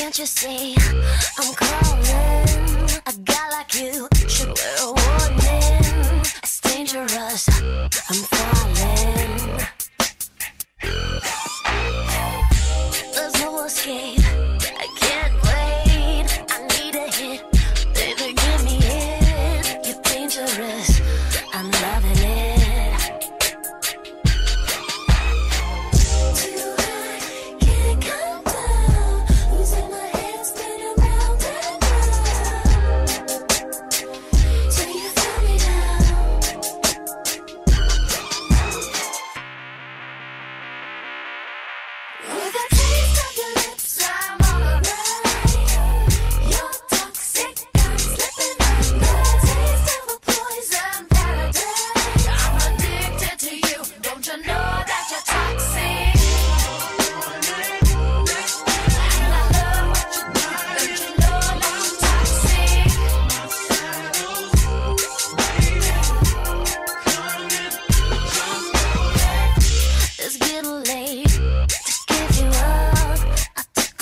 you see I'm calling.